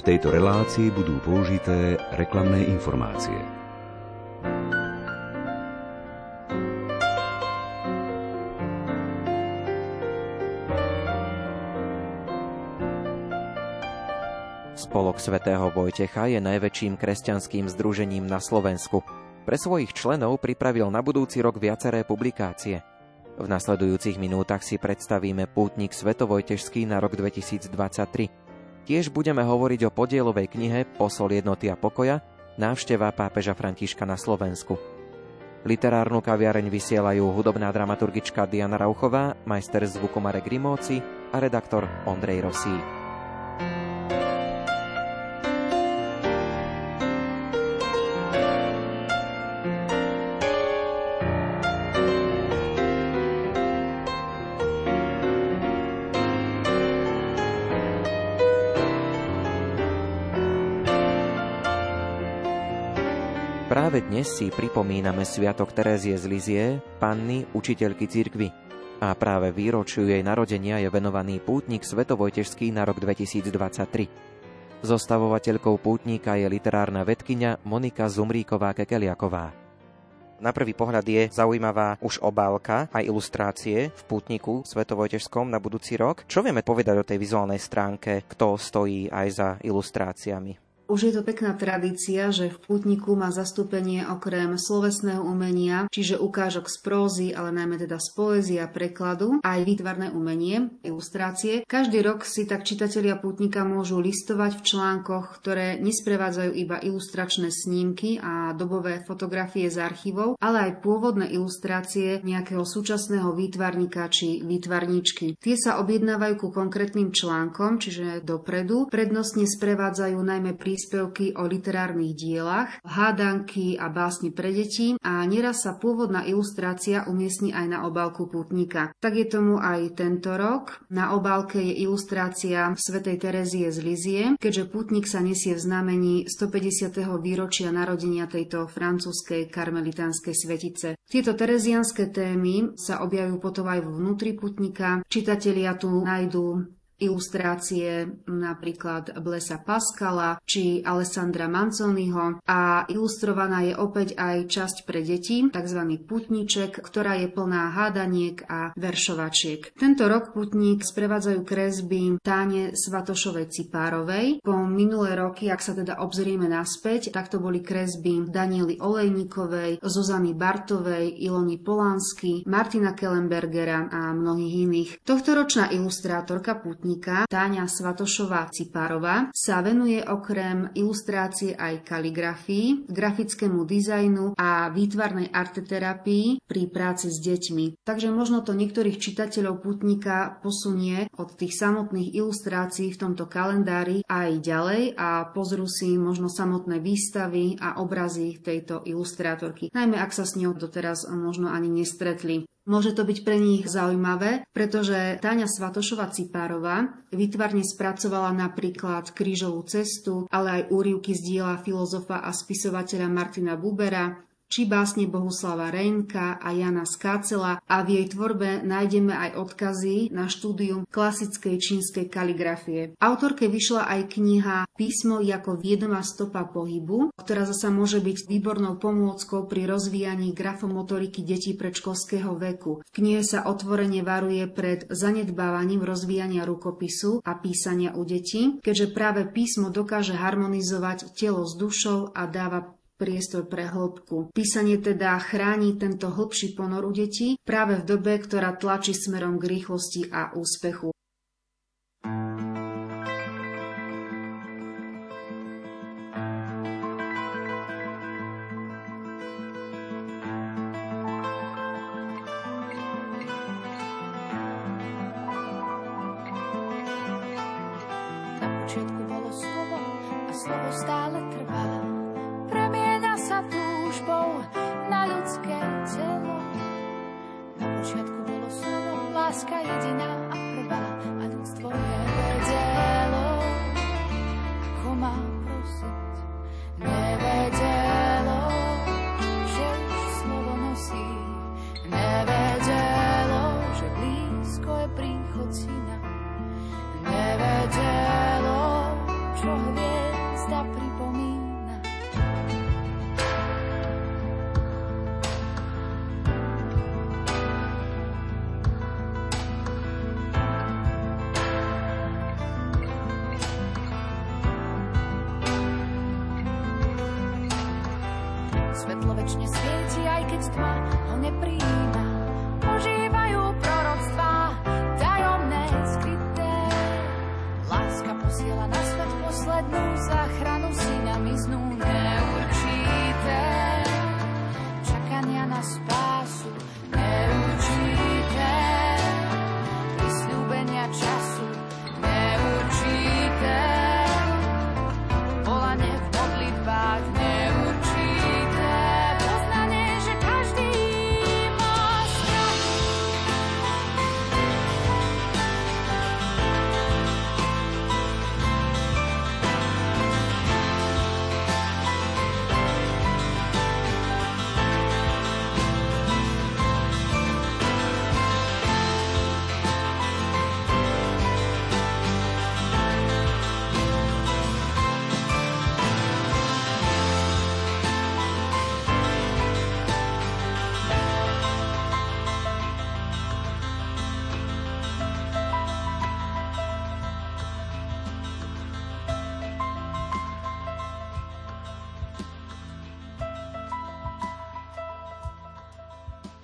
V tejto relácii budú použité reklamné informácie. Spolok svätého Vojtecha je najväčším kresťanským združením na Slovensku. Pre svojich členov pripravil na budúci rok viaceré publikácie. V nasledujúcich minútach si predstavíme pútnik Svetovojtežský na rok 2023. Tiež budeme hovoriť o podielovej knihe Posol jednoty a pokoja, návšteva pápeža Františka na Slovensku. Literárnu kaviareň vysielajú hudobná dramaturgička Diana Rauchová, majster zvuku Marek Rimóci a redaktor Ondrej Rosík. Práve dnes si pripomíname Sviatok Terézie z Lizie, panny, učiteľky cirkvy. A práve výročiu jej narodenia je venovaný pútnik Svetovojtežský na rok 2023. Zostavovateľkou pútnika je literárna vedkynia Monika Zumríková-Kekeliaková. Na prvý pohľad je zaujímavá už obálka a ilustrácie v pútniku Svetovojtežskom na budúci rok. Čo vieme povedať o tej vizuálnej stránke, kto stojí aj za ilustráciami? Už je to pekná tradícia, že v putniku má zastúpenie okrem slovesného umenia, čiže ukážok z prózy, ale najmä teda z poézie a prekladu, aj výtvarné umenie, ilustrácie. Každý rok si tak čitatelia putnika môžu listovať v článkoch, ktoré nesprevádzajú iba ilustračné snímky a dobové fotografie z archívov, ale aj pôvodné ilustrácie nejakého súčasného výtvarníka či výtvarníčky. Tie sa objednávajú ku konkrétnym článkom, čiže dopredu. Prednostne sprevádzajú najmä prísť príspevky o literárnych dielach, hádanky a básne pre deti a nieraz sa pôvodná ilustrácia umiestni aj na obálku putníka. Tak je tomu aj tento rok. Na obálke je ilustrácia svätej Terezie z Lizie, keďže putník sa nesie v znamení 150. výročia narodenia tejto francúzskej karmelitánskej svetice. Tieto terezianské témy sa objavujú potom aj vnútri putníka. Čitatelia tu nájdú ilustrácie napríklad Blesa Pascala či Alessandra Manzoniho a ilustrovaná je opäť aj časť pre deti, tzv. putníček, ktorá je plná hádaniek a veršovačiek. Tento rok putník sprevádzajú kresby Táne Svatošovej Cipárovej. Po minulé roky, ak sa teda obzrieme naspäť, tak to boli kresby Daniely Olejnikovej, Zuzany Bartovej, Ilony Polánsky, Martina Kellenbergera a mnohých iných. Tohtoročná ilustrátorka putník hudobníka Táňa Svatošová Cipárová sa venuje okrem ilustrácie aj kaligrafii, grafickému dizajnu a výtvarnej arteterapii pri práci s deťmi. Takže možno to niektorých čitateľov putníka posunie od tých samotných ilustrácií v tomto kalendári aj ďalej a pozrú si možno samotné výstavy a obrazy tejto ilustrátorky, najmä ak sa s ňou doteraz možno ani nestretli. Môže to byť pre nich zaujímavé, pretože Táňa Svatošova Cipárová vytvarne spracovala napríklad Krížovú cestu, ale aj úrivky z diela filozofa a spisovateľa Martina Bubera, či básne Bohuslava Reinka a Jana Skácela a v jej tvorbe nájdeme aj odkazy na štúdium klasickej čínskej kaligrafie. Autorke vyšla aj kniha Písmo ako viedomá stopa pohybu, ktorá zasa môže byť výbornou pomôckou pri rozvíjaní grafomotoriky detí predškolského veku. V knihe sa otvorene varuje pred zanedbávaním rozvíjania rukopisu a písania u detí, keďže práve písmo dokáže harmonizovať telo s dušou a dáva priestor pre hĺbku. Písanie teda chráni tento hĺbší ponor u detí práve v dobe, ktorá tlačí smerom k rýchlosti a úspechu. čo hviezd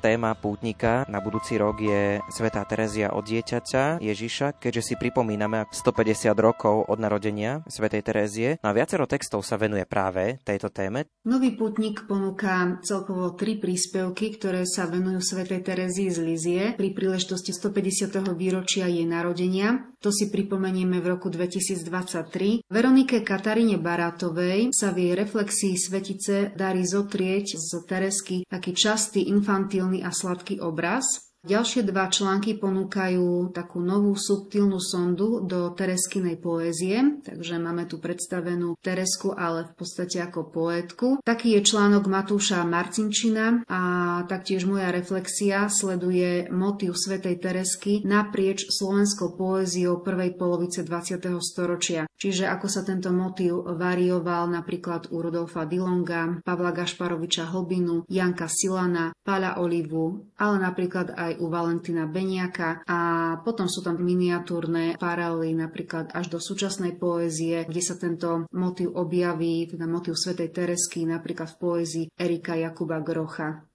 Téma pútnika na budúci rok je Svetá Terezia od dieťaťa Ježiša, keďže si pripomíname 150 rokov od narodenia Svetej Terezie. No a viacero textov sa venuje práve tejto téme. Nový putník ponúka celkovo tri príspevky, ktoré sa venujú Svetej Terezii z Lizie pri príležitosti 150. výročia jej narodenia. To si pripomenieme v roku 2023. Veronike Kataríne Barátovej sa v jej reflexii Svetice darí zotrieť z Teresky taký častý infantilný a sladký obraz. Ďalšie dva články ponúkajú takú novú subtilnú sondu do Tereskinej poézie, takže máme tu predstavenú Teresku, ale v podstate ako poétku. Taký je článok Matúša Marcinčina a taktiež moja reflexia sleduje motív Svetej Teresky naprieč slovenskou poéziou prvej polovice 20. storočia. Čiže ako sa tento motív varioval napríklad u Rodolfa Dilonga, Pavla Gašparoviča Hlbinu, Janka Silana, Páľa Olivu, ale napríklad aj u Valentina Beniaka a potom sú tam miniatúrne paralely napríklad až do súčasnej poézie, kde sa tento motív objaví, teda motív Svetej Teresky napríklad v poézii Erika Jakuba Grocha.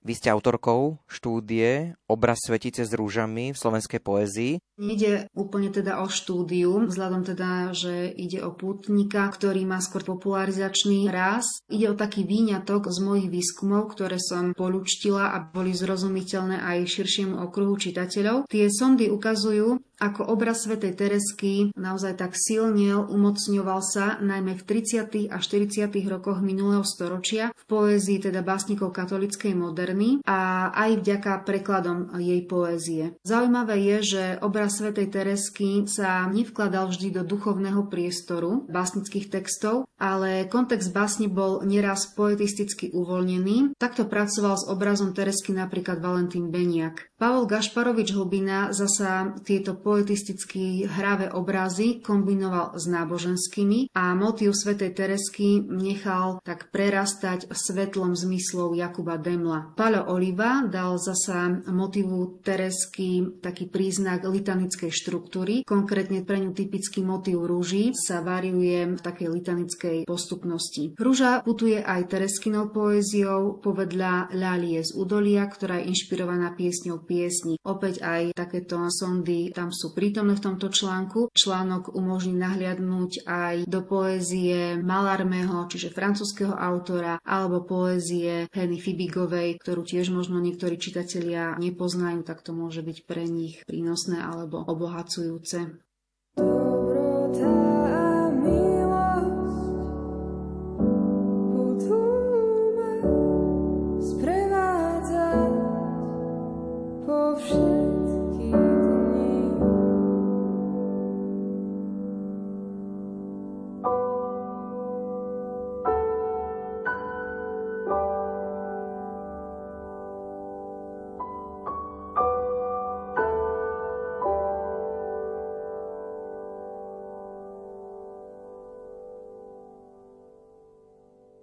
Vy ste autorkou štúdie Obraz svetice s rúžami v slovenskej poézii. Nejde úplne teda o štúdium, vzhľadom teda, že ide o pútnika, ktorý má skôr popularizačný ráz. Ide o taký výňatok z mojich výskumov, ktoré som polučtila a boli zrozumiteľné aj širšiemu okruhu čitateľov. Tie sondy ukazujú, ako obraz svätej Teresky naozaj tak silnil, umocňoval sa najmä v 30. a 40. rokoch minulého storočia v poézii teda básnikov katolickej moderny a aj vďaka prekladom jej poézie. Zaujímavé je, že obraz svätej Teresky sa nevkladal vždy do duchovného priestoru básnických textov, ale kontext básni bol neraz poetisticky uvoľnený. Takto pracoval s obrazom Teresky napríklad Valentín Beniak. Pavol Gašparovič Hlbina zasa tieto poetisticky hravé obrazy kombinoval s náboženskými a motív svätej Teresky nechal tak prerastať svetlom zmyslov Jakuba Demla. Paľo Oliva dal zasa motívu Teresky taký príznak litanickej štruktúry, konkrétne pre ňu typický motív rúží sa variuje v takej litanickej postupnosti. Rúža putuje aj Tereskinou poéziou povedľa Lálie z Udolia, ktorá je inšpirovaná piesňou piesni. Opäť aj takéto sondy tam sú prítomné v tomto článku. Článok umožní nahliadnúť aj do poézie Malarmeho, čiže francúzského autora, alebo poézie Henny Fibigovej, ktorú tiež možno niektorí čitatelia nepoznajú, tak to môže byť pre nich prínosné alebo obohacujúce. Dobrota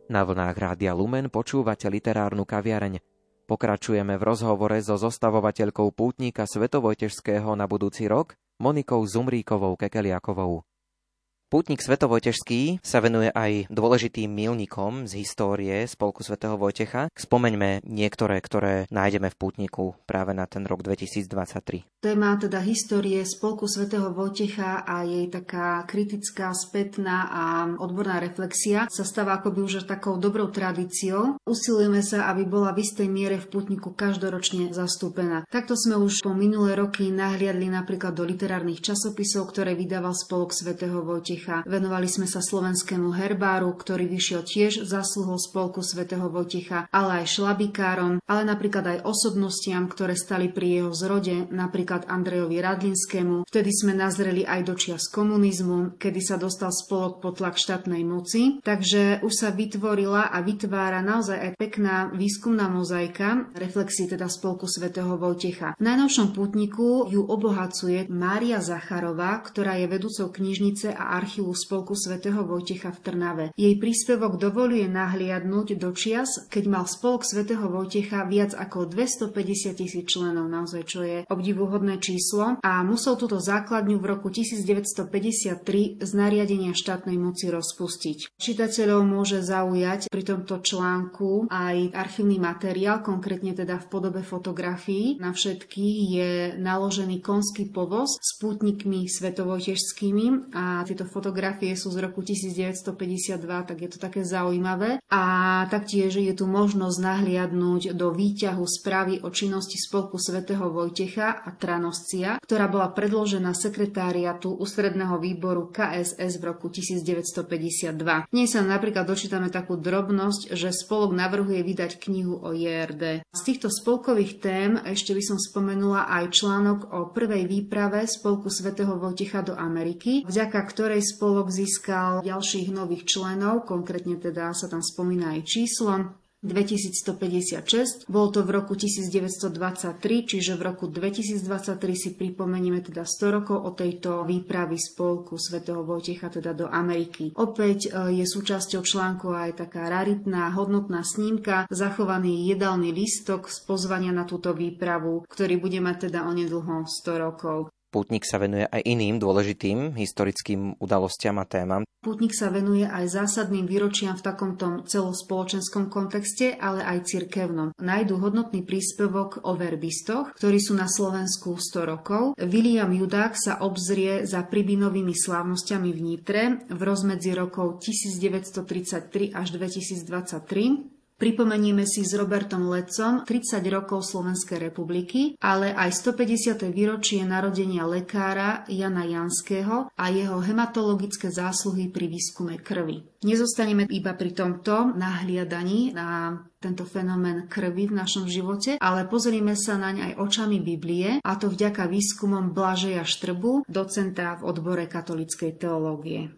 Na vlnách Rádia Lumen počúvate literárnu kaviareň. Pokračujeme v rozhovore so zostavovateľkou pútnika Svetovojtežského na budúci rok, Monikou Zumríkovou Kekeliakovou. Pútnik Svetovojtežský sa venuje aj dôležitým milníkom z histórie Spolku svätého Vojtecha. Spomeňme niektoré, ktoré nájdeme v Pútniku práve na ten rok 2023. Téma teda histórie Spolku svätého Vojtecha a jej taká kritická, spätná a odborná reflexia sa stáva akoby už takou dobrou tradíciou. Usilujeme sa, aby bola v istej miere v Pútniku každoročne zastúpená. Takto sme už po minulé roky nahliadli napríklad do literárnych časopisov, ktoré vydával Spolok svätého Vojtecha Vojtecha. Venovali sme sa slovenskému herbáru, ktorý vyšiel tiež zasluhol spolku svätého Vojtecha, ale aj šlabikárom, ale napríklad aj osobnostiam, ktoré stali pri jeho zrode, napríklad Andrejovi Radlinskému. Vtedy sme nazreli aj do čias komunizmu, kedy sa dostal spolok pod tlak štátnej moci. Takže už sa vytvorila a vytvára naozaj aj pekná výskumná mozaika reflexí teda spolku svätého Vojtecha. V najnovšom putniku ju obohacuje Mária Zacharová, ktorá je vedúcou knižnice a archívy archívu Spolku svätého Vojtecha v Trnave. Jej príspevok dovoluje nahliadnúť do čias, keď mal Spolok svätého Vojtecha viac ako 250 tisíc členov, naozaj čo je obdivuhodné číslo a musel túto základňu v roku 1953 z nariadenia štátnej moci rozpustiť. Čitateľov môže zaujať pri tomto článku aj archívny materiál, konkrétne teda v podobe fotografií. Na všetky je naložený konský povoz s pútnikmi svetovojtežskými a tieto fotografie sú z roku 1952, tak je to také zaujímavé. A taktiež je tu možnosť nahliadnúť do výťahu správy o činnosti Spolku svätého Vojtecha a Tranoscia, ktorá bola predložená sekretáriatu ústredného výboru KSS v roku 1952. V nej sa napríklad dočítame takú drobnosť, že spolok navrhuje vydať knihu o JRD. Z týchto spolkových tém ešte by som spomenula aj článok o prvej výprave Spolku svätého Vojtecha do Ameriky, vďaka ktorej spolok získal ďalších nových členov, konkrétne teda sa tam spomína aj číslo 2156. Bolo to v roku 1923, čiže v roku 2023 si pripomenieme teda 100 rokov o tejto výpravy spolku svätého Vojtecha teda do Ameriky. Opäť e, je súčasťou článku aj taká raritná, hodnotná snímka, zachovaný jedálny lístok z pozvania na túto výpravu, ktorý bude mať teda onedlho 100 rokov. Pútnik sa venuje aj iným dôležitým historickým udalostiam a témam. Pútnik sa venuje aj zásadným výročiam v takomto celospoločenskom kontexte, ale aj cirkevnom. Nájdu hodnotný príspevok o verbistoch, ktorí sú na Slovensku 100 rokov. William Judák sa obzrie za pribinovými slávnosťami v Nitre v rozmedzi rokov 1933 až 2023 Pripomenieme si s Robertom Lecom 30 rokov Slovenskej republiky, ale aj 150. výročie narodenia lekára Jana Janského a jeho hematologické zásluhy pri výskume krvi. Nezostaneme iba pri tomto nahliadaní na tento fenomén krvi v našom živote, ale pozrieme sa naň aj očami Biblie, a to vďaka výskumom Blažeja Štrbu, docenta v odbore katolickej teológie.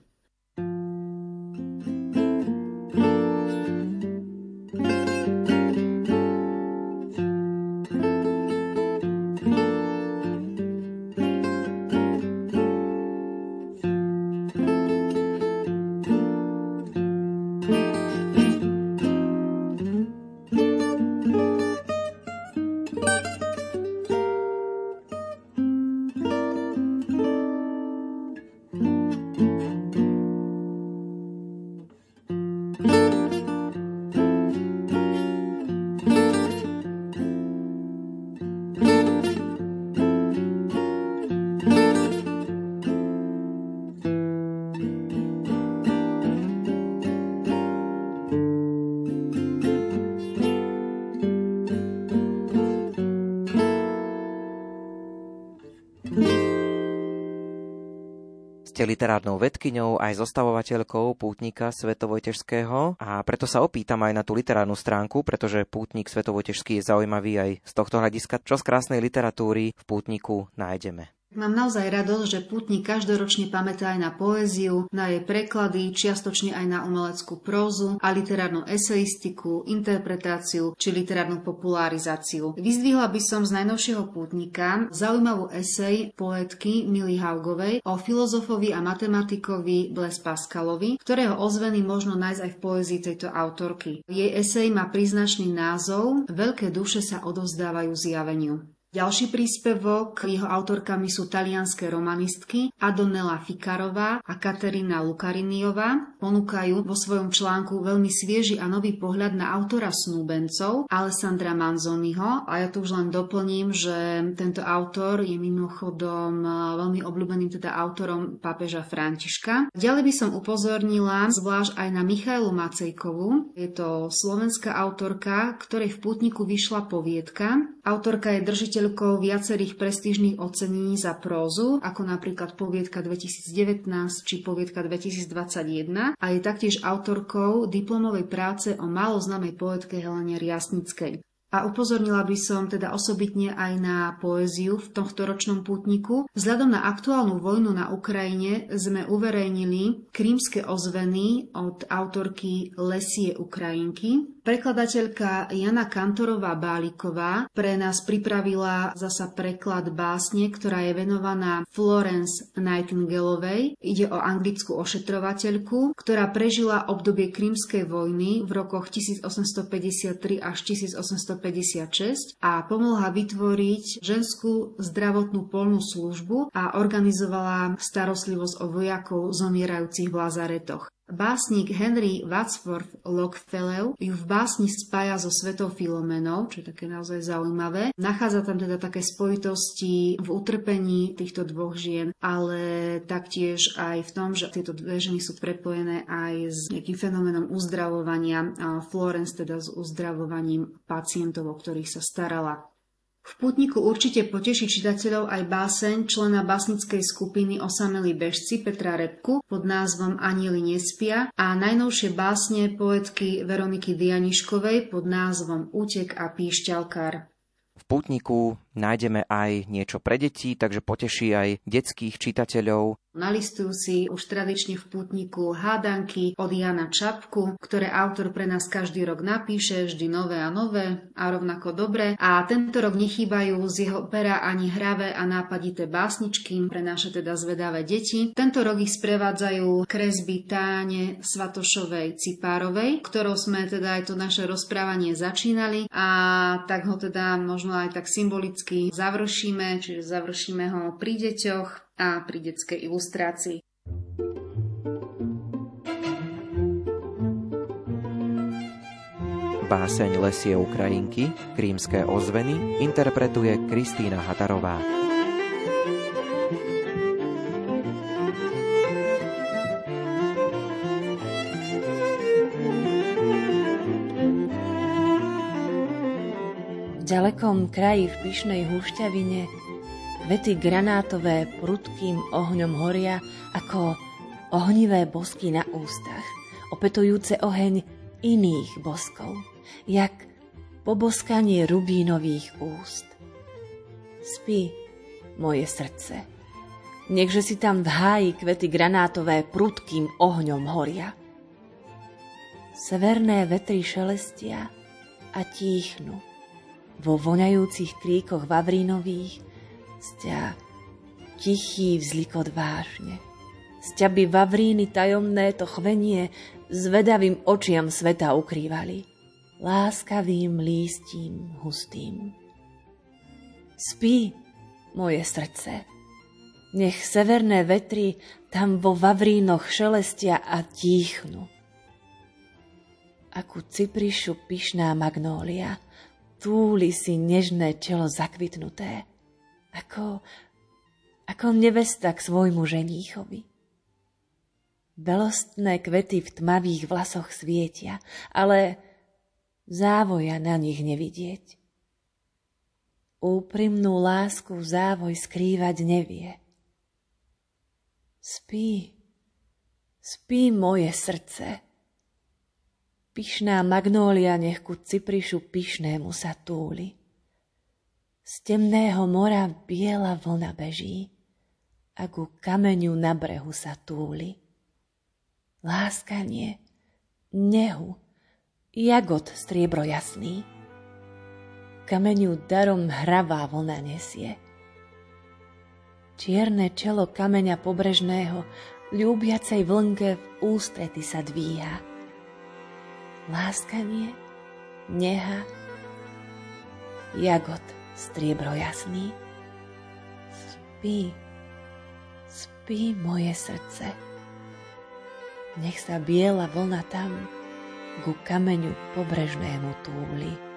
Ste literárnou vedkyňou aj zostavovateľkou pútnika Svetovojtežského a preto sa opýtam aj na tú literárnu stránku, pretože pútnik Svetovojtežský je zaujímavý aj z tohto hľadiska, čo z krásnej literatúry v pútniku nájdeme. Mám naozaj radosť, že pútnik každoročne pamätá aj na poéziu, na jej preklady, čiastočne aj na umeleckú prózu a literárnu eseistiku, interpretáciu či literárnu popularizáciu. Vyzdvihla by som z najnovšieho pútnika zaujímavú esej poetky Mily Haugovej o filozofovi a matematikovi Bles Pascalovi, ktorého ozveny možno nájsť aj v poézii tejto autorky. Jej esej má príznačný názov Veľké duše sa odovzdávajú zjaveniu. Ďalší príspevok, jeho autorkami sú talianské romanistky Adonela Fikarová a Katerina Lukariniová. Ponúkajú vo svojom článku veľmi svieži a nový pohľad na autora snúbencov Alessandra Manzoniho. A ja tu už len doplním, že tento autor je mimochodom veľmi obľúbeným teda autorom pápeža Františka. Ďalej by som upozornila zvlášť aj na Michailu Macejkovú. Je to slovenská autorka, ktorej v pútniku vyšla poviedka. Autorka je držiteľ nositeľkou viacerých prestížnych ocenení za prózu, ako napríklad Poviedka 2019 či Poviedka 2021 a je taktiež autorkou diplomovej práce o málo známej poetke Helene Riasnickej. A upozornila by som teda osobitne aj na poéziu v tohto ročnom pútniku. Vzhľadom na aktuálnu vojnu na Ukrajine sme uverejnili krímske ozveny od autorky Lesie Ukrajinky. Prekladateľka Jana Kantorová Báliková pre nás pripravila zasa preklad básne, ktorá je venovaná Florence Nightingaleovej. Ide o anglickú ošetrovateľku, ktorá prežila obdobie krímskej vojny v rokoch 1853 až 1856 a pomohla vytvoriť ženskú zdravotnú polnú službu a organizovala starostlivosť o vojakov zomierajúcich v lazaretoch. Básnik Henry Wadsworth Longfellow ju v básni spája so svetou Filomenou, čo je také naozaj zaujímavé. Nachádza tam teda také spojitosti v utrpení týchto dvoch žien, ale taktiež aj v tom, že tieto dve ženy sú prepojené aj s nejakým fenoménom uzdravovania. Florence teda s uzdravovaním pacientov, o ktorých sa starala. V putniku určite poteší čitateľov aj báseň člena básnickej skupiny Osamelí bežci Petra Repku pod názvom Anieli nespia a najnovšie básne poetky Veroniky Dianiškovej pod názvom Útek a píšťalkár. V putniku nájdeme aj niečo pre deti, takže poteší aj detských čitateľov. Nalistujú si už tradične v pútniku hádanky od Jana Čapku, ktoré autor pre nás každý rok napíše, vždy nové a nové a rovnako dobré. A tento rok nechýbajú z jeho pera ani hravé a nápadité básničky pre naše teda zvedavé deti. Tento rok ich sprevádzajú kresby Táne Svatošovej Cipárovej, ktorou sme teda aj to naše rozprávanie začínali a tak ho teda možno aj tak symbolicky završíme, čiže završíme ho pri deťoch a pri detskej ilustrácii. Báseň Lesie Ukrajinky, krímske ozveny, interpretuje Kristýna Hatarová. V ďalekom kraji v pyšnej húšťavine Vety granátové prudkým ohňom horia ako ohnivé bosky na ústach, opetujúce oheň iných boskov, jak poboskanie rubínových úst. Spí, moje srdce, nechže si tam v háji kvety granátové prudkým ohňom horia. Severné vetry šelestia a tíchnu vo voňajúcich kríkoch vavrínových sťa tichý vzlikot vážne. Sťa by vavríny tajomné to chvenie zvedavým očiam sveta ukrývali, láskavým lístím hustým. Spí, moje srdce, nech severné vetry tam vo vavrínoch šelestia a tíchnu. Akú ciprišu pyšná magnólia, túli si nežné čelo zakvitnuté – ako, ako nevesta k svojmu ženíchovi. Belostné kvety v tmavých vlasoch svietia, ale závoja na nich nevidieť. Úprimnú lásku závoj skrývať nevie. Spí, spí moje srdce. Pyšná magnólia nech ku ciprišu pyšnému sa túli. Z temného mora biela vlna beží a ku kameňu na brehu sa túli. Láskanie, nehu, jagod striebro jasný. Kameňu darom hravá vlna nesie. Čierne čelo kameňa pobrežného ľúbiacej vlnke v ústrety sa dvíha. Láskanie, neha, jagod striebro jasný. Spí, spí moje srdce. Nech sa biela vlna tam ku kameňu pobrežnému túli.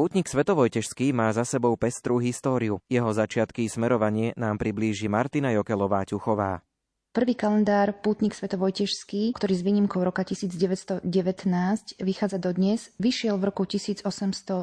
Pútnik Svetovojtežský má za sebou pestrú históriu. Jeho začiatky smerovanie nám priblíži Martina Jokelová-Ťuchová. Prvý kalendár Pútnik Svetovojtežský, ktorý s výnimkou roka 1919 vychádza do dnes, vyšiel v roku 1871,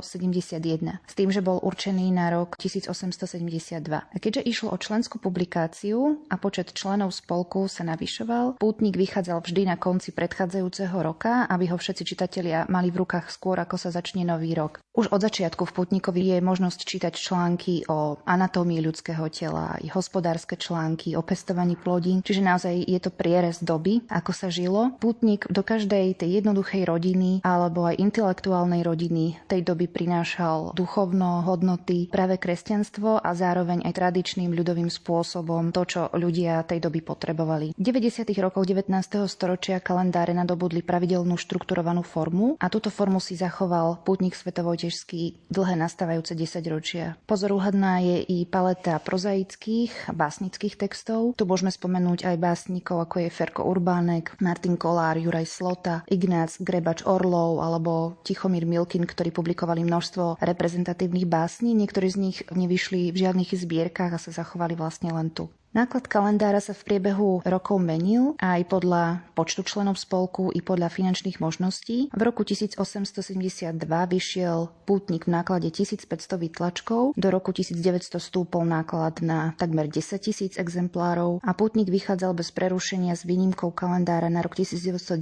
s tým, že bol určený na rok 1872. A keďže išlo o členskú publikáciu a počet členov spolku sa navyšoval, Pútnik vychádzal vždy na konci predchádzajúceho roka, aby ho všetci čitatelia mali v rukách skôr, ako sa začne nový rok. Už od začiatku v Pútnikovi je možnosť čítať články o anatómii ľudského tela, i hospodárske články o pestovaní plodín, čiže Čiže naozaj je to prierez doby, ako sa žilo. Pútnik do každej tej jednoduchej rodiny alebo aj intelektuálnej rodiny tej doby prinášal duchovno hodnoty, práve kresťanstvo a zároveň aj tradičným ľudovým spôsobom to, čo ľudia tej doby potrebovali. V 90. rokoch 19. storočia kalendáre nadobudli pravidelnú štrukturovanú formu a túto formu si zachoval pútnik Svetovojtežský dlhé nastávajúce 10 ročia. Pozoruhodná je i paleta prozaických básnických textov. Tu môžeme spomenúť aj básnikov, ako je Ferko Urbánek, Martin Kolár, Juraj Slota, Ignác Grebač Orlov alebo Tichomír Milkin, ktorí publikovali množstvo reprezentatívnych básní. Niektorí z nich nevyšli v žiadnych zbierkach a sa zachovali vlastne len tu. Náklad kalendára sa v priebehu rokov menil aj podľa počtu členov spolku i podľa finančných možností. V roku 1872 vyšiel pútnik v náklade 1500 vytlačkov, do roku 1900 stúpol náklad na takmer 10 tisíc exemplárov a pútnik vychádzal bez prerušenia s výnimkou kalendára na rok 1919,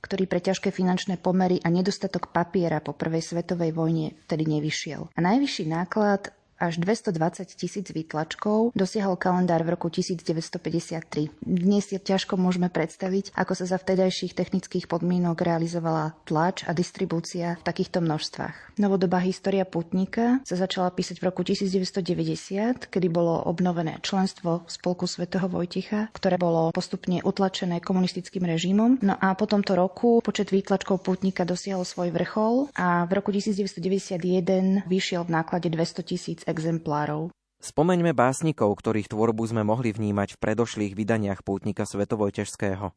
ktorý pre ťažké finančné pomery a nedostatok papiera po prvej svetovej vojne vtedy nevyšiel. A najvyšší náklad až 220 tisíc výtlačkov dosiahol kalendár v roku 1953. Dnes si ťažko môžeme predstaviť, ako sa za vtedajších technických podmienok realizovala tlač a distribúcia v takýchto množstvách. Novodobá história putníka sa začala písať v roku 1990, kedy bolo obnovené členstvo v Spolku svätého Vojticha, ktoré bolo postupne utlačené komunistickým režimom. No a po tomto roku počet výtlačkov putníka dosiahol svoj vrchol a v roku 1991 vyšiel v náklade 200 tisíc exemplárov. Spomeňme básnikov, ktorých tvorbu sme mohli vnímať v predošlých vydaniach pútnika Svetovojtežského.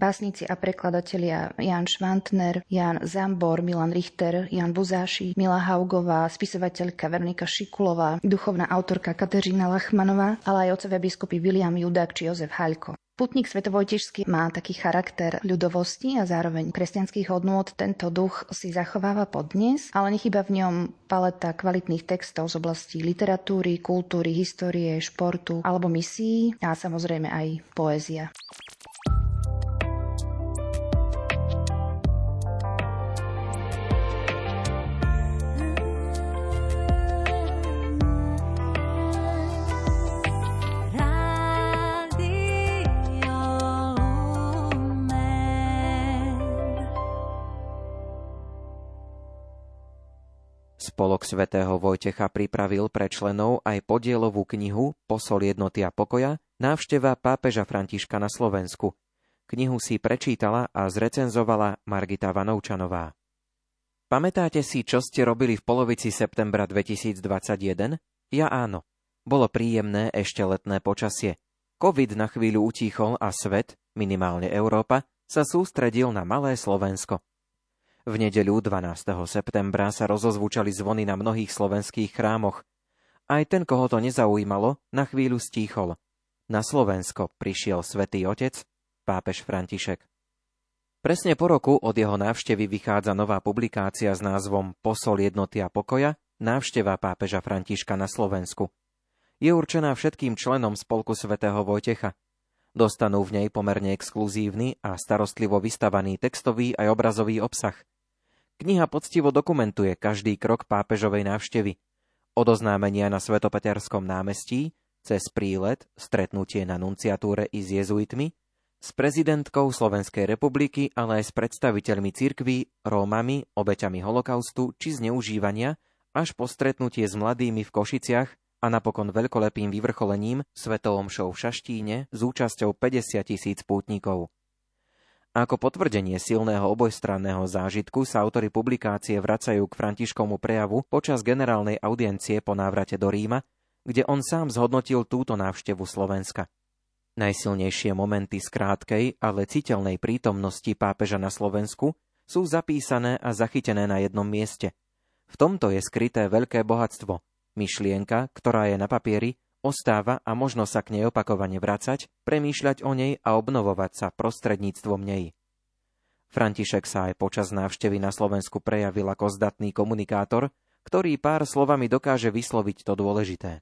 Básnici a prekladatelia Jan Švantner, Jan Zambor, Milan Richter, Jan Buzáši, Mila Haugová, spisovateľka Vernika Šikulová, duchovná autorka Kateřina Lachmanová, ale aj otcovia biskupy William Judák či Jozef Haľko. Putník Svetovojtežský má taký charakter ľudovosti a zároveň kresťanských hodnôt. Tento duch si zachováva podnes, ale nechyba v ňom paleta kvalitných textov z oblasti literatúry, kultúry, histórie, športu alebo misií a samozrejme aj poézia. Svätého Vojtecha pripravil pre členov aj podielovú knihu Posol jednoty a pokoja návšteva pápeža Františka na Slovensku. Knihu si prečítala a zrecenzovala Margita Vanovčanová. Pamätáte si, čo ste robili v polovici septembra 2021? Ja áno. Bolo príjemné ešte letné počasie. Covid na chvíľu utíchol a svet, minimálne Európa, sa sústredil na malé Slovensko. V nedeľu 12. septembra sa rozozvučali zvony na mnohých slovenských chrámoch. Aj ten, koho to nezaujímalo, na chvíľu stíchol. Na Slovensko prišiel svätý Otec, pápež František. Presne po roku od jeho návštevy vychádza nová publikácia s názvom Posol jednoty a pokoja, návšteva pápeža Františka na Slovensku. Je určená všetkým členom spolku svätého Vojtecha. Dostanú v nej pomerne exkluzívny a starostlivo vystavaný textový aj obrazový obsah – Kniha poctivo dokumentuje každý krok pápežovej návštevy. Od oznámenia na Svetopeterskom námestí, cez prílet, stretnutie na nunciatúre i s jezuitmi, s prezidentkou Slovenskej republiky, ale aj s predstaviteľmi cirkví, Rómami, obeťami holokaustu či zneužívania, až po stretnutie s mladými v Košiciach a napokon veľkolepým vyvrcholením Svetovom show v Šaštíne s účasťou 50 tisíc pútnikov. Ako potvrdenie silného obojstranného zážitku sa autory publikácie vracajú k Františkovmu prejavu počas generálnej audiencie po návrate do Ríma, kde on sám zhodnotil túto návštevu Slovenska. Najsilnejšie momenty z krátkej, ale citeľnej prítomnosti pápeža na Slovensku sú zapísané a zachytené na jednom mieste. V tomto je skryté veľké bohatstvo, myšlienka, ktorá je na papieri, ostáva a možno sa k nej opakovane vracať, premýšľať o nej a obnovovať sa prostredníctvom nej. František sa aj počas návštevy na Slovensku prejavil ako zdatný komunikátor, ktorý pár slovami dokáže vysloviť to dôležité.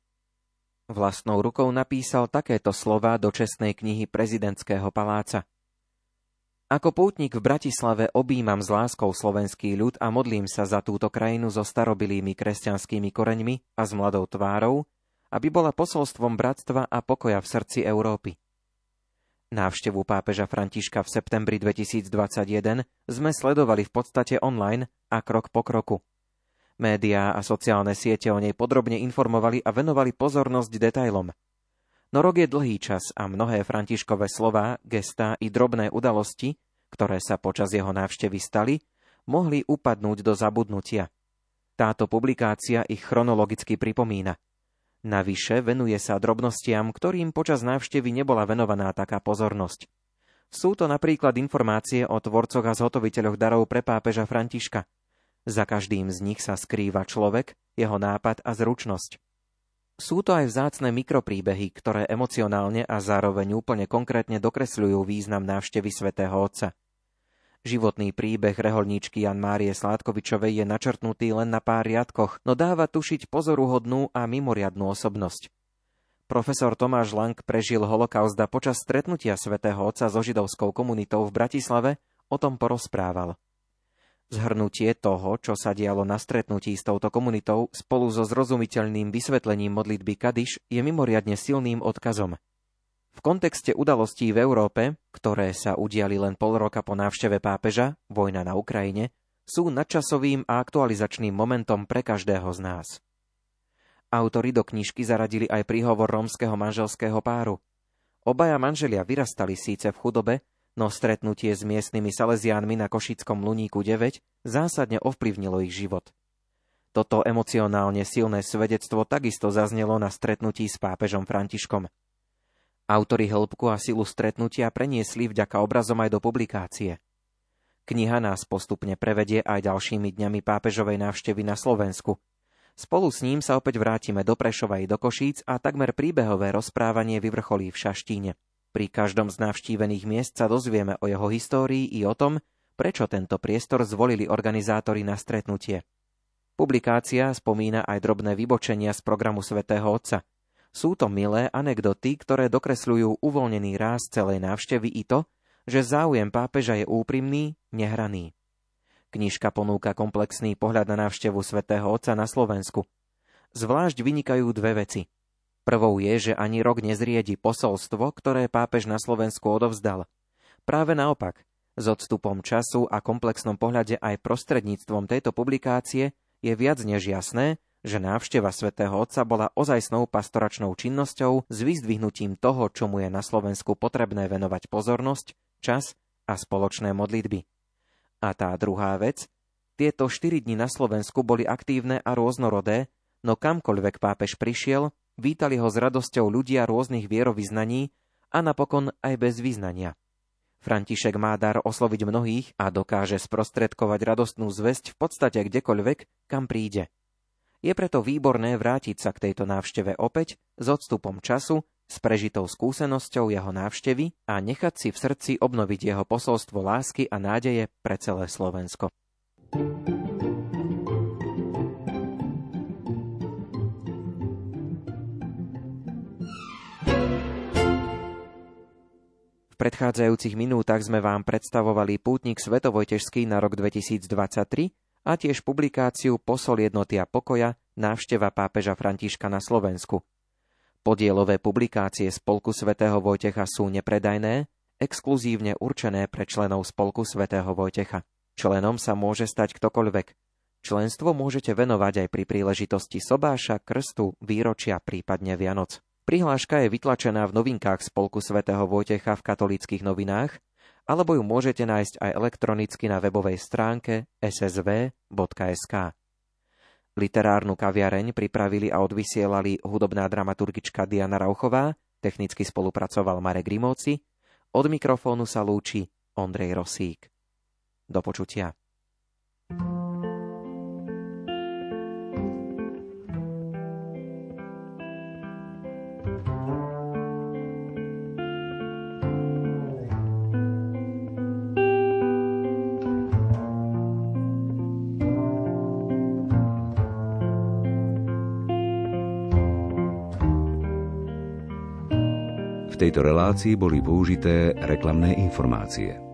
Vlastnou rukou napísal takéto slova do čestnej knihy prezidentského paláca. Ako pútnik v Bratislave objímam s láskou slovenský ľud a modlím sa za túto krajinu so starobilými kresťanskými koreňmi a s mladou tvárou, aby bola posolstvom bratstva a pokoja v srdci Európy. Návštevu pápeža Františka v septembri 2021 sme sledovali v podstate online a krok po kroku. Média a sociálne siete o nej podrobne informovali a venovali pozornosť detailom. No rok je dlhý čas a mnohé Františkové slová, gestá i drobné udalosti, ktoré sa počas jeho návštevy stali, mohli upadnúť do zabudnutia. Táto publikácia ich chronologicky pripomína – Navyše venuje sa drobnostiam, ktorým počas návštevy nebola venovaná taká pozornosť. Sú to napríklad informácie o tvorcoch a zhotoviteľoch darov pre pápeža Františka. Za každým z nich sa skrýva človek, jeho nápad a zručnosť. Sú to aj vzácne mikropríbehy, ktoré emocionálne a zároveň úplne konkrétne dokresľujú význam návštevy svätého Otca – Životný príbeh reholníčky Jan Márie Sládkovičovej je načrtnutý len na pár riadkoch, no dáva tušiť pozoruhodnú a mimoriadnú osobnosť. Profesor Tomáš Lang prežil holokausta počas stretnutia svätého Otca so židovskou komunitou v Bratislave, o tom porozprával. Zhrnutie toho, čo sa dialo na stretnutí s touto komunitou spolu so zrozumiteľným vysvetlením modlitby Kadiš je mimoriadne silným odkazom – v kontexte udalostí v Európe, ktoré sa udiali len pol roka po návšteve pápeža, vojna na Ukrajine, sú nadčasovým a aktualizačným momentom pre každého z nás. Autori do knižky zaradili aj príhovor rómskeho manželského páru. Obaja manželia vyrastali síce v chudobe, no stretnutie s miestnymi Salesiánmi na Košickom Luníku 9 zásadne ovplyvnilo ich život. Toto emocionálne silné svedectvo takisto zaznelo na stretnutí s pápežom Františkom – Autori hĺbku a silu stretnutia preniesli vďaka obrazom aj do publikácie. Kniha nás postupne prevedie aj ďalšími dňami pápežovej návštevy na Slovensku. Spolu s ním sa opäť vrátime do Prešova i do Košíc a takmer príbehové rozprávanie vyvrcholí v Šaštíne. Pri každom z navštívených miest sa dozvieme o jeho histórii i o tom, prečo tento priestor zvolili organizátori na stretnutie. Publikácia spomína aj drobné vybočenia z programu svätého Otca – sú to milé anekdoty, ktoré dokresľujú uvoľnený ráz celej návštevy i to, že záujem pápeža je úprimný, nehraný. Knižka ponúka komplexný pohľad na návštevu svätého Otca na Slovensku. Zvlášť vynikajú dve veci. Prvou je, že ani rok nezriedi posolstvo, ktoré pápež na Slovensku odovzdal. Práve naopak, s odstupom času a komplexnom pohľade aj prostredníctvom tejto publikácie je viac než jasné, že návšteva svätého Otca bola ozajstnou pastoračnou činnosťou s vyzdvihnutím toho, čomu je na Slovensku potrebné venovať pozornosť, čas a spoločné modlitby. A tá druhá vec, tieto štyri dni na Slovensku boli aktívne a rôznorodé, no kamkoľvek pápež prišiel, vítali ho s radosťou ľudia rôznych vierovýznaní a napokon aj bez význania. František má dar osloviť mnohých a dokáže sprostredkovať radostnú zväzť v podstate kdekoľvek, kam príde – je preto výborné vrátiť sa k tejto návšteve opäť s odstupom času, s prežitou skúsenosťou jeho návštevy a nechať si v srdci obnoviť jeho posolstvo lásky a nádeje pre celé Slovensko. V predchádzajúcich minútach sme vám predstavovali pútnik Svetovojtežský na rok 2023 a tiež publikáciu Posol jednoty a pokoja návšteva pápeža Františka na Slovensku. Podielové publikácie Spolku svätého Vojtecha sú nepredajné, exkluzívne určené pre členov Spolku svätého Vojtecha. Členom sa môže stať ktokoľvek. Členstvo môžete venovať aj pri príležitosti sobáša, krstu, výročia, prípadne Vianoc. Prihláška je vytlačená v novinkách Spolku svätého Vojtecha v katolických novinách alebo ju môžete nájsť aj elektronicky na webovej stránke ssv.sk. Literárnu kaviareň pripravili a odvysielali hudobná dramaturgička Diana Rauchová, technicky spolupracoval Marek Grimovci, od mikrofónu sa lúči Ondrej Rosík. Do počutia. Tejto relácii boli použité reklamné informácie.